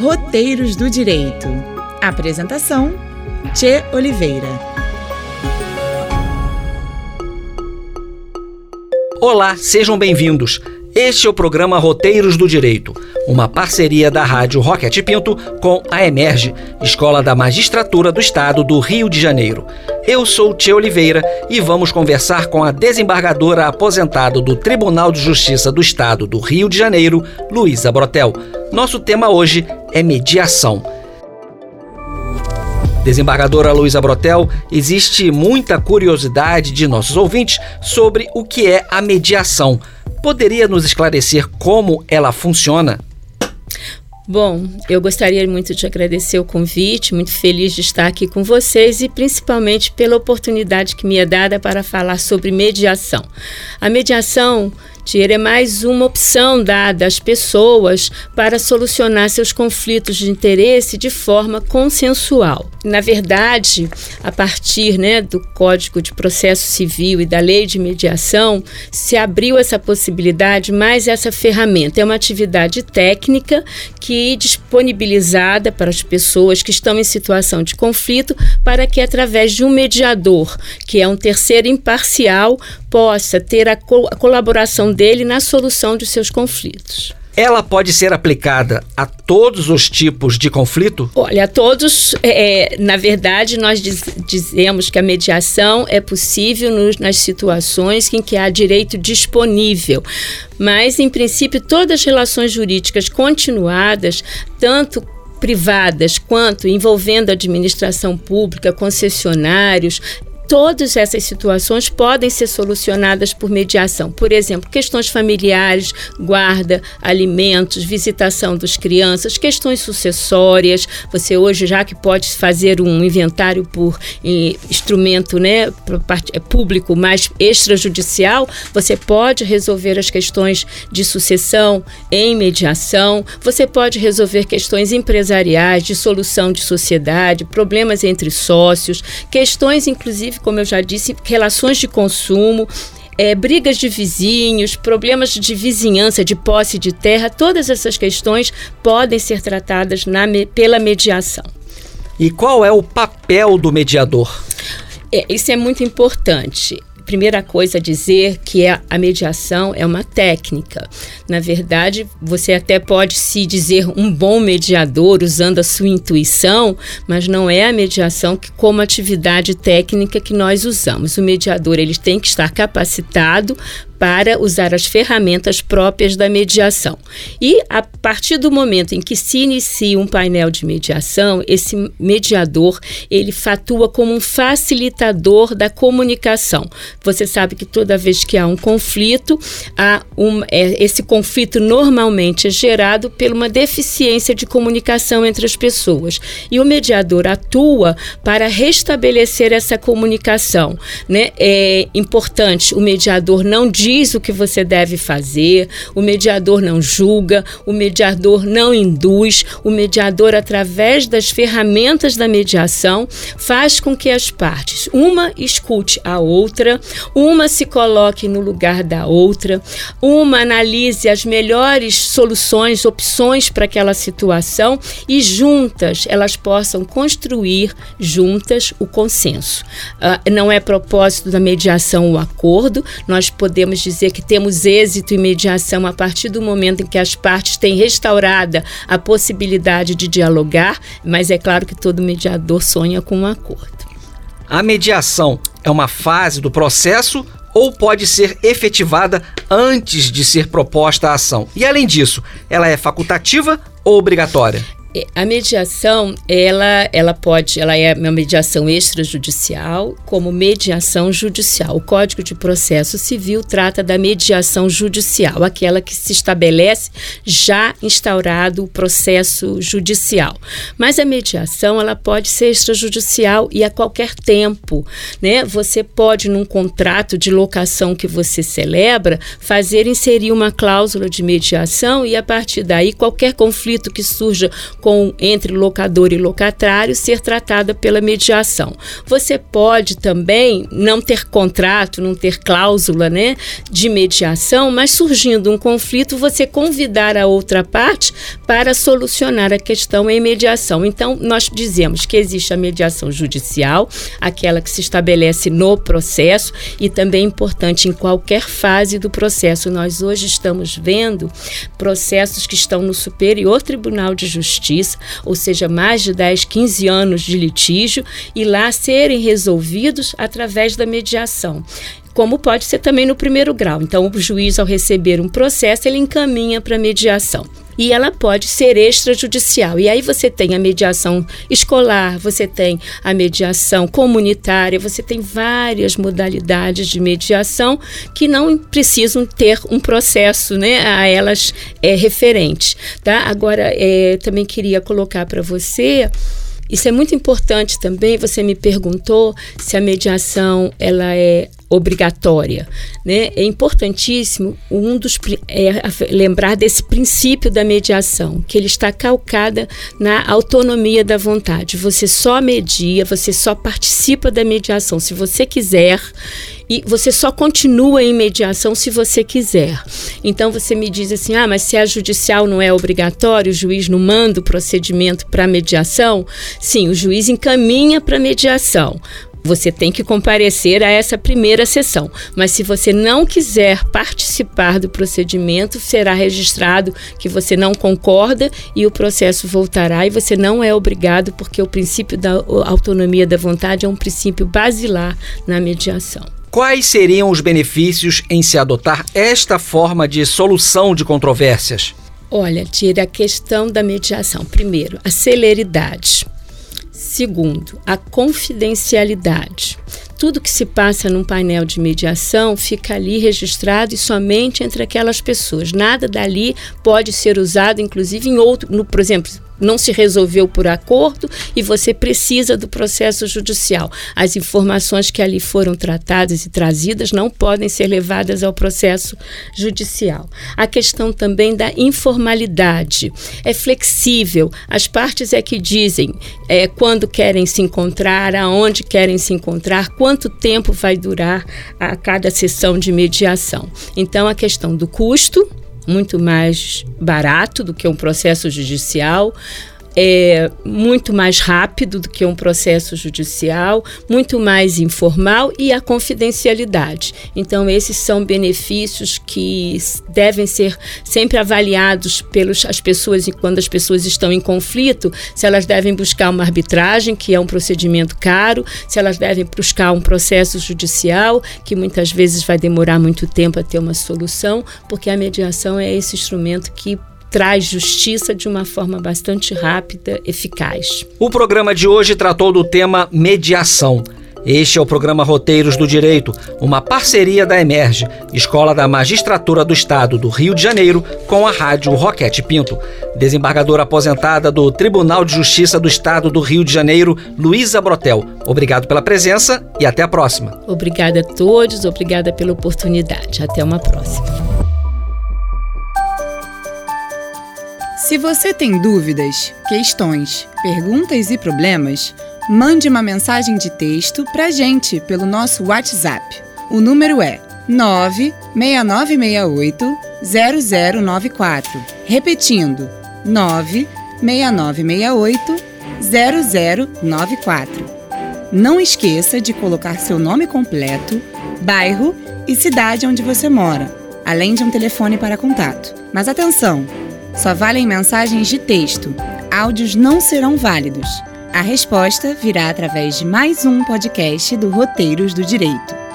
Roteiros do Direito. Apresentação: Tchê Oliveira. Olá, sejam bem-vindos. Este é o programa Roteiros do Direito, uma parceria da Rádio Rocket Pinto com a Emerge, Escola da Magistratura do Estado do Rio de Janeiro. Eu sou Tia Oliveira e vamos conversar com a desembargadora aposentada do Tribunal de Justiça do Estado do Rio de Janeiro, Luísa Brotel. Nosso tema hoje é mediação. Desembargadora Luísa Brotel, existe muita curiosidade de nossos ouvintes sobre o que é a mediação. Poderia nos esclarecer como ela funciona? Bom, eu gostaria muito de agradecer o convite, muito feliz de estar aqui com vocês e principalmente pela oportunidade que me é dada para falar sobre mediação. A mediação Tier é mais uma opção dada às pessoas para solucionar seus conflitos de interesse de forma consensual. Na verdade, a partir né, do Código de Processo Civil e da Lei de Mediação, se abriu essa possibilidade, mais essa ferramenta. É uma atividade técnica que disponibilizada para as pessoas que estão em situação de conflito, para que através de um mediador, que é um terceiro imparcial, possa ter a, co a colaboração dele na solução de seus conflitos. Ela pode ser aplicada a todos os tipos de conflito? Olha, a todos, é, na verdade, nós diz, dizemos que a mediação é possível nos, nas situações em que há direito disponível. Mas, em princípio, todas as relações jurídicas continuadas, tanto privadas quanto envolvendo a administração pública, concessionários, todas essas situações podem ser solucionadas por mediação. Por exemplo, questões familiares, guarda, alimentos, visitação das crianças, questões sucessórias. Você hoje já que pode fazer um inventário por instrumento, né, é público, mais extrajudicial, você pode resolver as questões de sucessão em mediação. Você pode resolver questões empresariais, de solução de sociedade, problemas entre sócios, questões inclusive como eu já disse, relações de consumo, é, brigas de vizinhos, problemas de vizinhança, de posse de terra, todas essas questões podem ser tratadas na, pela mediação. E qual é o papel do mediador? É, isso é muito importante primeira coisa a dizer que é a mediação é uma técnica. Na verdade, você até pode se dizer um bom mediador usando a sua intuição, mas não é a mediação que como atividade técnica que nós usamos. O mediador ele tem que estar capacitado para usar as ferramentas próprias da mediação. E a partir do momento em que se inicia um painel de mediação, esse mediador ele fatua como um facilitador da comunicação. Você sabe que toda vez que há um conflito, há um, é, esse conflito normalmente é gerado por uma deficiência de comunicação entre as pessoas. E o mediador atua para restabelecer essa comunicação. Né? É importante o mediador não diz diz o que você deve fazer, o mediador não julga, o mediador não induz, o mediador, através das ferramentas da mediação, faz com que as partes, uma escute a outra, uma se coloque no lugar da outra, uma analise as melhores soluções, opções para aquela situação e juntas elas possam construir juntas o consenso. Uh, não é propósito da mediação o acordo, nós podemos dizer que temos êxito e mediação a partir do momento em que as partes têm restaurada a possibilidade de dialogar, mas é claro que todo mediador sonha com um acordo. A mediação é uma fase do processo ou pode ser efetivada antes de ser proposta a ação? E além disso, ela é facultativa ou obrigatória? É, a mediação, ela, ela pode, ela é uma mediação extrajudicial, como mediação judicial. O Código de Processo Civil trata da mediação judicial, aquela que se estabelece já instaurado o processo judicial. Mas a mediação, ela pode ser extrajudicial e a qualquer tempo, né? Você pode num contrato de locação que você celebra, fazer inserir uma cláusula de mediação e a partir daí qualquer conflito que surja com entre locador e locatário ser tratada pela mediação. Você pode também não ter contrato, não ter cláusula, né, de mediação, mas surgindo um conflito, você convidar a outra parte para solucionar a questão em mediação. Então, nós dizemos que existe a mediação judicial, aquela que se estabelece no processo e também é importante em qualquer fase do processo. Nós hoje estamos vendo processos que estão no Superior Tribunal de Justiça, ou seja, mais de 10, 15 anos de litígio, e lá serem resolvidos através da mediação como pode ser também no primeiro grau. Então, o juiz, ao receber um processo, ele encaminha para mediação. E ela pode ser extrajudicial. E aí você tem a mediação escolar, você tem a mediação comunitária, você tem várias modalidades de mediação que não precisam ter um processo né, a elas é, referente. Tá? Agora, é, também queria colocar para você isso é muito importante também. Você me perguntou se a mediação ela é obrigatória. Né? É importantíssimo um dos, é, lembrar desse princípio da mediação, que ele está calcada na autonomia da vontade. Você só media, você só participa da mediação se você quiser e você só continua em mediação se você quiser. Então você me diz assim: ah, mas se a judicial não é obrigatório, o juiz não manda o procedimento para mediação? Sim, o juiz encaminha para mediação. Você tem que comparecer a essa primeira sessão, mas se você não quiser participar do procedimento, será registrado que você não concorda e o processo voltará e você não é obrigado, porque o princípio da autonomia da vontade é um princípio basilar na mediação. Quais seriam os benefícios em se adotar esta forma de solução de controvérsias? Olha, tira a questão da mediação. Primeiro, a celeridade. Segundo, a confidencialidade. Tudo que se passa num painel de mediação fica ali registrado e somente entre aquelas pessoas. Nada dali pode ser usado, inclusive em outro, no, por exemplo, não se resolveu por acordo e você precisa do processo judicial. As informações que ali foram tratadas e trazidas não podem ser levadas ao processo judicial. A questão também da informalidade. É flexível. As partes é que dizem é, quando querem se encontrar, aonde querem se encontrar, quanto tempo vai durar a cada sessão de mediação. Então, a questão do custo muito mais barato do que um processo judicial, é muito mais rápido do que um processo judicial, muito mais informal e a confidencialidade. Então, esses são benefícios que devem ser sempre avaliados pelas as pessoas e quando as pessoas estão em conflito, se elas devem buscar uma arbitragem, que é um procedimento caro, se elas devem buscar um processo judicial, que muitas vezes vai demorar muito tempo a ter uma solução, porque a mediação é esse instrumento que traz justiça de uma forma bastante rápida, eficaz. O programa de hoje tratou do tema mediação. Este é o programa Roteiros do Direito, uma parceria da Emerge, Escola da Magistratura do Estado do Rio de Janeiro, com a Rádio Roquete Pinto. Desembargadora aposentada do Tribunal de Justiça do Estado do Rio de Janeiro, Luísa Brotel. Obrigado pela presença e até a próxima. Obrigada a todos, obrigada pela oportunidade. Até uma próxima. Se você tem dúvidas, questões, perguntas e problemas, mande uma mensagem de texto para gente pelo nosso WhatsApp. O número é 96968 0094. Repetindo, 96968 0094. Não esqueça de colocar seu nome completo, bairro e cidade onde você mora, além de um telefone para contato. Mas atenção! Só valem mensagens de texto. Áudios não serão válidos. A resposta virá através de mais um podcast do Roteiros do Direito.